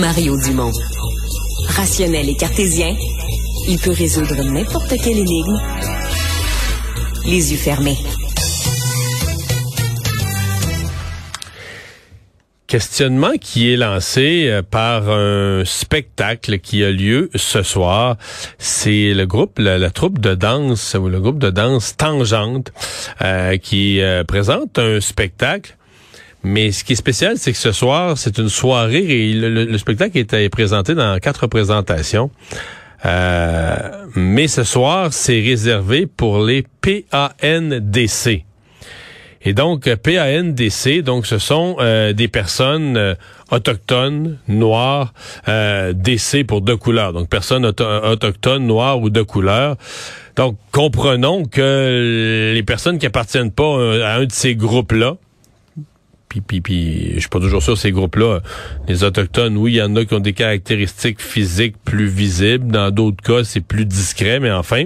Mario Dumont. Rationnel et cartésien, il peut résoudre n'importe quelle énigme les yeux fermés. Questionnement qui est lancé euh, par un spectacle qui a lieu ce soir. C'est le groupe, la, troupe de danse ou le groupe de danse Tangente euh, qui euh, présente un spectacle mais ce qui est spécial, c'est que ce soir, c'est une soirée et le, spectacle est présenté dans quatre présentations. Euh, mais ce soir, c'est réservé pour les PANDC. Et donc, PANDC, donc ce sont euh, des personnes euh, autochtones, noires, DC pour deux couleurs. Donc, personnes autochtones, noires ou de couleurs. Donc, comprenons que les personnes qui appartiennent pas à un de ces groupes-là, puis, puis, je suis pas toujours sûr ces groupes-là. Les autochtones, oui, il y en a qui ont des caractéristiques physiques plus visibles. Dans d'autres cas, c'est plus discret. Mais enfin,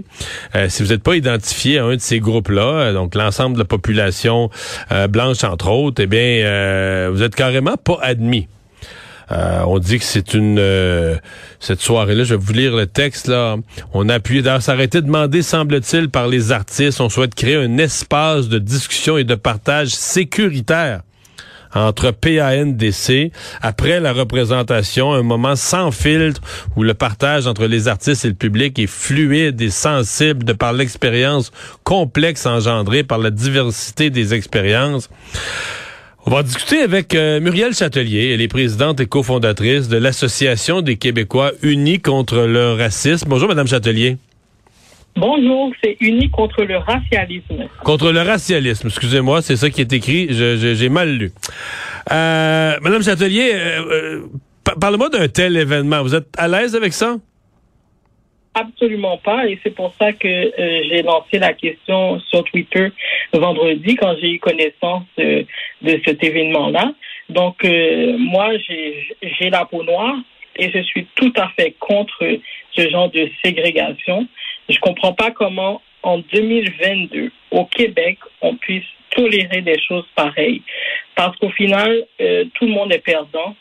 euh, si vous n'êtes pas identifié à un de ces groupes-là, euh, donc l'ensemble de la population euh, blanche entre autres, eh bien, vous êtes carrément pas admis. on dit que c'est une cette soirée-là. Je vais vous lire le texte là. On a appuyé d'ailleurs, ça a été demandé, semble-t-il, par les artistes. On souhaite créer un espace de discussion et de partage sécuritaire entre PANDC après la représentation, un moment sans filtre où le partage entre les artistes et le public est fluide et sensible de par l'expérience complexe engendrée par la diversité des expériences. On va discuter avec euh, Muriel Châtelier, elle est présidente et cofondatrice de l'Association des Québécois unis contre le racisme. Bonjour, Madame Châtelier. Bonjour, c'est uni contre le racialisme. Contre le racialisme, excusez-moi, c'est ça qui est écrit, j'ai mal lu. Euh, Madame Châtelier, euh, euh parlez-moi d'un tel événement. Vous êtes à l'aise avec ça? Absolument pas, et c'est pour ça que euh, j'ai lancé la question sur Twitter vendredi quand j'ai eu connaissance de cet événement-là. Donc, moi, j'ai la peau noire et je suis tout à fait contre ce genre de ségrégation. Je comprends pas comment, en 2022, au Québec, on puisse tolérer des choses pareilles. Parce qu'au final, euh, tout le monde est perdant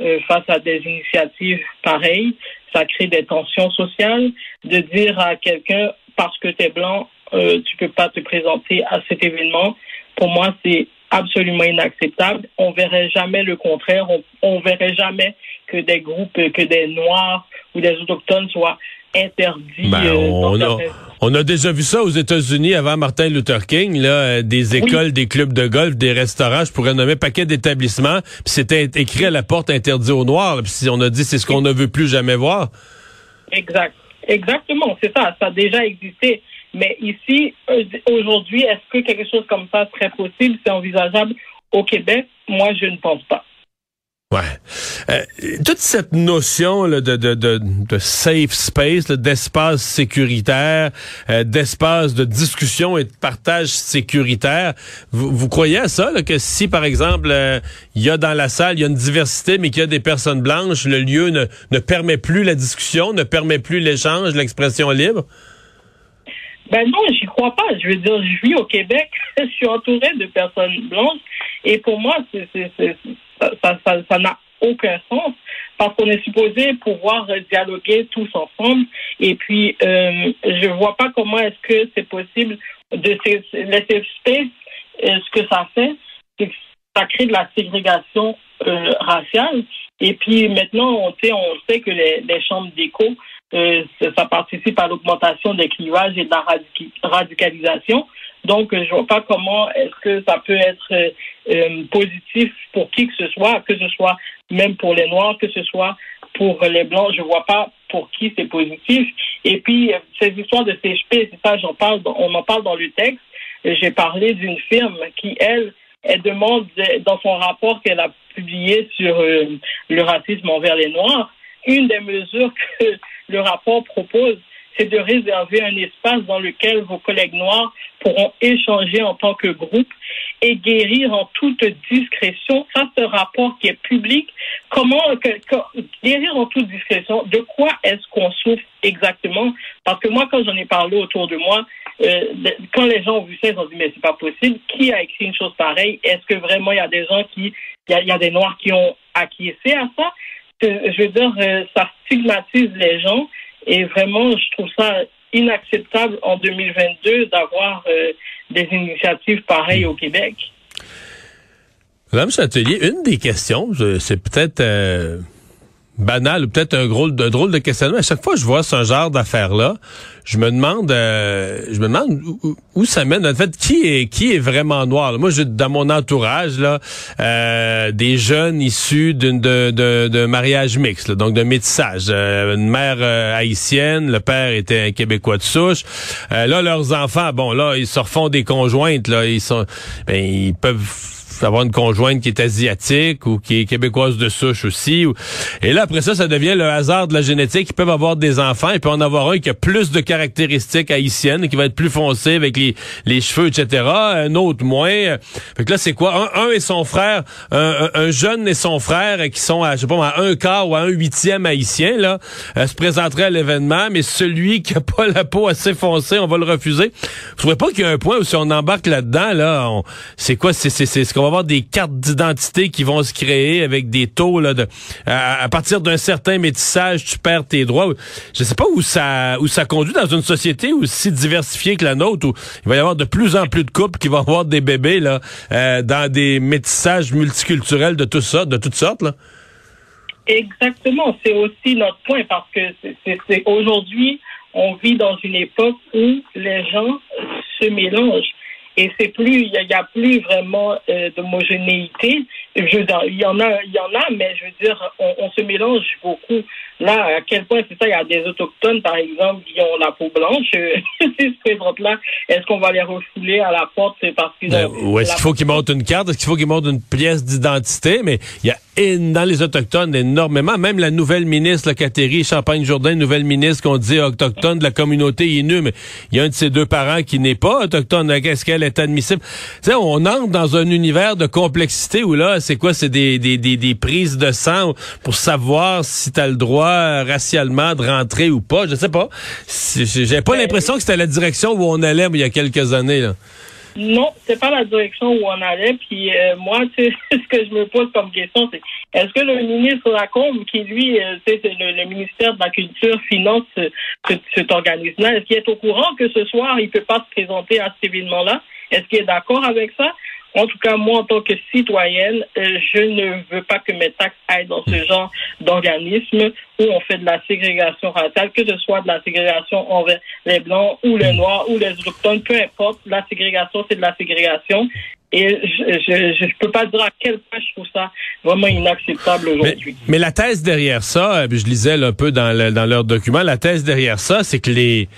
euh, face à des initiatives pareilles. Ça crée des tensions sociales. De dire à quelqu'un, parce que tu es blanc, euh, tu peux pas te présenter à cet événement, pour moi, c'est absolument inacceptable. On verrait jamais le contraire. On, on verrait jamais que des groupes, que des Noirs ou des Autochtones soient interdit. Ben, euh, on, a, déjà vu ça aux États-Unis avant Martin Luther King, là, euh, des écoles, des clubs de golf, des restaurants, je pourrais nommer un paquet d'établissements, puis c'était écrit à la porte interdit aux Noirs, puis on a dit c'est ce qu'on ne veut plus jamais voir. Exact. Exactement, c'est ça, ça a déjà existé. Mais ici, euh, aujourd'hui, est-ce que quelque chose comme ça serait possible, c'est envisageable au Québec? Moi, je ne pense pas. Euh, toute cette notion de, safe space, d'espace sécuritaire, euh, d'espace de discussion et de partage sécuritaire, vous, croyez à ça, que si, par exemple, euh, il y a dans la salle, il y a une diversité, mais qu'il y a des personnes blanches, le lieu ne, permet plus la discussion, ne permet plus l'échange, l'expression libre? Ben non, j'y crois pas. Je veux dire, je vis au Québec, je suis entouré de personnes blanches, et pour moi, c'est ça n'a aucun sens parce qu'on est supposé pouvoir dialoguer tous ensemble. Et puis, euh, je vois pas comment est-ce que c'est possible de laisser space. Euh, ce que ça fait, c'est que ça crée de la ségrégation euh, raciale. Et puis maintenant, on sait, on sait que les, les chambres d'écho, euh, ça participe à l'augmentation des clivages et de la radicalisation. Donc, je vois pas comment est-ce que ça peut être euh, positif pour qui que ce soit, que ce soit même pour les Noirs, que ce soit pour les Blancs. Je vois pas pour qui c'est positif. Et puis, ces histoires de CHP, c'est ça, j'en parle, on en parle dans le texte. J'ai parlé d'une firme qui, elle, elle demande dans son rapport qu'elle a publié sur euh, le racisme envers les Noirs, une des mesures que le rapport propose, c'est de réserver un espace dans lequel vos collègues noirs pourront échanger en tant que groupe et guérir en toute discrétion. Ça, ce rapport qui est public. Comment guérir en toute discrétion De quoi est-ce qu'on souffre exactement? Parce que moi, quand j'en ai parlé autour de moi, euh, quand les gens ont vu ça, ils ont dit mais c'est pas possible. Qui a écrit une chose pareille? Est-ce que vraiment il y a des gens qui, il y a, des noirs qui ont acquiescé à ça? Je veux dire, euh, ça stigmatise les gens et vraiment, je trouve ça inacceptable en 2022 d'avoir euh, des initiatives pareilles au Québec. Madame Châtelier, une des questions, c'est peut-être euh, banal ou peut-être un drôle, de drôle de questionnement. À chaque fois que je vois ce genre d'affaires-là, je me demande, euh, je me demande où, ça mène. En fait, qui est qui est vraiment noir? Moi, j'ai dans mon entourage là euh, des jeunes issus d'une de, de, mariage mixte, donc de métissage. Euh, une mère haïtienne, le père était un Québécois de souche. là, leurs enfants, bon, là, ils se refont des conjointes. Là, ils sont, ben, ils peuvent avoir une conjointe qui est asiatique ou qui est québécoise de souche aussi. Et là, après ça, ça devient le hasard de la génétique. Ils peuvent avoir des enfants. Il peut en avoir un qui a plus de caractéristiques haïtiennes, qui va être plus foncé avec les, les cheveux, etc. Un autre moins. Fait que là, c'est quoi? Un, et son frère, un, jeune et son frère qui sont à, je sais pas, à un quart ou à un huitième haïtien, là, euh, se présenteraient à l'événement, mais celui qui a pas la peau assez foncée, on va le refuser. Vous trouvez pas qu'il y a un point où si on embarque là-dedans, là, c'est quoi? C'est ce qu'on va des cartes d'identité qui vont se créer avec des taux là, à, partir d'un certain métissage, tu perds tes droits. Je sais pas où ça où ça conduit dans une société aussi diversifiée que la nôtre où il va y avoir de plus en plus de couples qui vont avoir des bébés là euh, dans des métissages multiculturels de tout ça, de toutes sortes là. Exactement, c'est aussi notre point parce que c'est aujourd'hui on vit dans une époque où les gens se mélangent et c'est plus, il n'y a, plus vraiment euh, d'homogénéité. Je il y en a, il y en a, mais je veux dire, on, on, se mélange beaucoup. Là, à quel point c'est ça, il y a des autochtones, par exemple, qui ont la peau blanche. Ces se présentent là, est-ce qu'on va les refouler à la porte parce qu'ils ben, Ou est-ce qu'il faut qu'ils montrent une carte, est-ce qu'il faut qu'ils montrent une pièce d'identité? Mais il y a dans les autochtones énormément. Même la nouvelle ministre, la Catherine Champagne-Jourdain, nouvelle ministre qu'on dit autochtone de la communauté Innu, mais il y a un de ses deux parents qui n'est pas autochtone. Est-ce qu'elle est admissible? Tu sais, on entre dans un univers de complexité où là, c'est quoi? C'est des, des, des, des, prises de sang pour savoir si tu as le droit racialement de rentrer ou pas. Je sais pas. J'ai pas l'impression que c'était la direction où on allait il y a quelques années. Là. Non, c'est pas la direction où on allait. Puis euh, moi, ce que je me pose comme question, c'est est-ce que le ministre Lacombe, qui lui, euh, c'est le, ministère de la Culture, finance cet organisme-là, est-ce qu'il est au courant que ce soir, il peut pas se présenter à cet événement-là? Est-ce qu'il est d'accord avec ça? En tout cas, moi, en tant que citoyenne, euh, je ne veux pas que mes taxes aillent dans ce genre d'organisme où on fait de la ségrégation raciale, que ce soit de la ségrégation envers les blancs ou les noirs ou les autochtones, peu importe. La ségrégation, c'est de la ségrégation. Et je ne peux pas dire à quel point je trouve ça vraiment inacceptable aujourd'hui. Mais, la thèse derrière ça, euh, je lisais un peu dans, dans leur document, la thèse derrière ça, c'est que les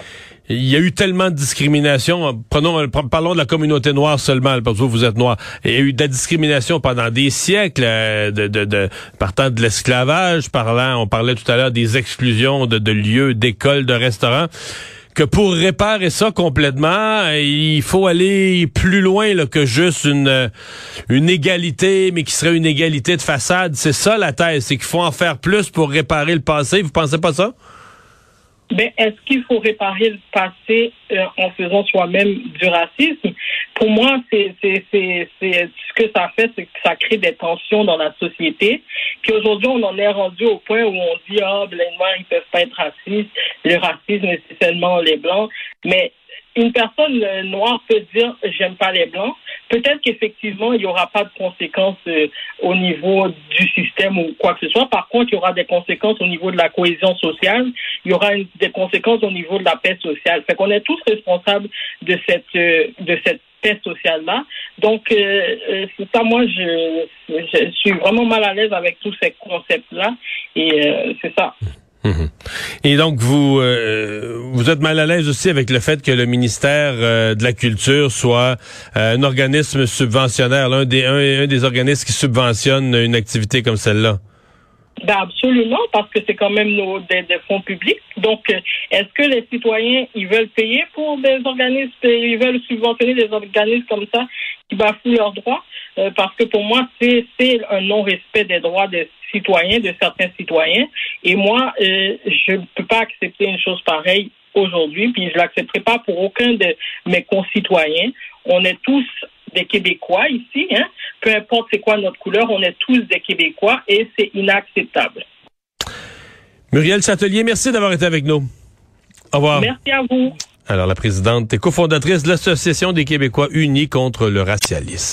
il y a eu tellement de discrimination. Prenons, parlons de la communauté noire seulement, parce que vous, êtes noir. Il y a eu de la discrimination pendant des siècles, euh, de, de, de partant de l'esclavage, parlant, on parlait tout à l'heure des exclusions de, lieux, d'écoles, de restaurants que pour réparer ça complètement, il faut aller plus loin que juste une, une égalité, mais qui serait une égalité de façade. C'est ça la thèse, c'est qu'il faut en faire plus pour réparer le passé. Vous pensez pas ça? Ben, est-ce qu'il faut réparer le passé euh, en faisant soi-même du racisme? Pour moi, c'est, c'est, c'est, c'est ce que ça fait, c'est que ça crée des tensions dans la société. Puis aujourd'hui, on en est rendu au point où on dit ah, ben, les noirs ils peuvent pas être racistes, le racisme c'est seulement les blancs. Mais une personne euh, noire peut dire j'aime pas les blancs. Peut-être qu'effectivement il y aura pas de conséquences euh, au niveau du système ou quoi que ce soit. Par contre, il y aura des conséquences au niveau de la cohésion sociale. Il y aura des conséquences au niveau de la paix sociale. Fait qu'on est tous responsables de cette euh, de cette paix sociale là. Donc c'est ça. Moi, je, je, suis vraiment mal à l'aise avec tous ces concepts là. Et c'est ça. Et donc vous euh, vous êtes mal à l'aise aussi avec le fait que le ministère euh, de la Culture soit euh, un organisme subventionnaire, des un, des organismes qui subventionne une activité comme celle-là? Ben absolument, parce que c'est quand même nos, des, fonds publics. Donc, est-ce que les citoyens, ils veulent payer pour des organismes, ils veulent subventionner des organismes comme ça qui bafouent leurs droits? parce que pour moi, c'est un non-respect des droits des citoyens, de certains citoyens. Et moi, euh, je ne peux pas accepter une chose pareille aujourd'hui, puis je l'accepterai pas pour aucun de mes concitoyens. On est tous des Québécois ici, hein. Peu importe c'est quoi notre couleur, on est tous des Québécois et c'est inacceptable. Muriel Châtelier, merci d'avoir été avec nous. Au revoir. Merci à vous. Alors, la présidente et cofondatrice de l'Association des Québécois unis contre le racialisme.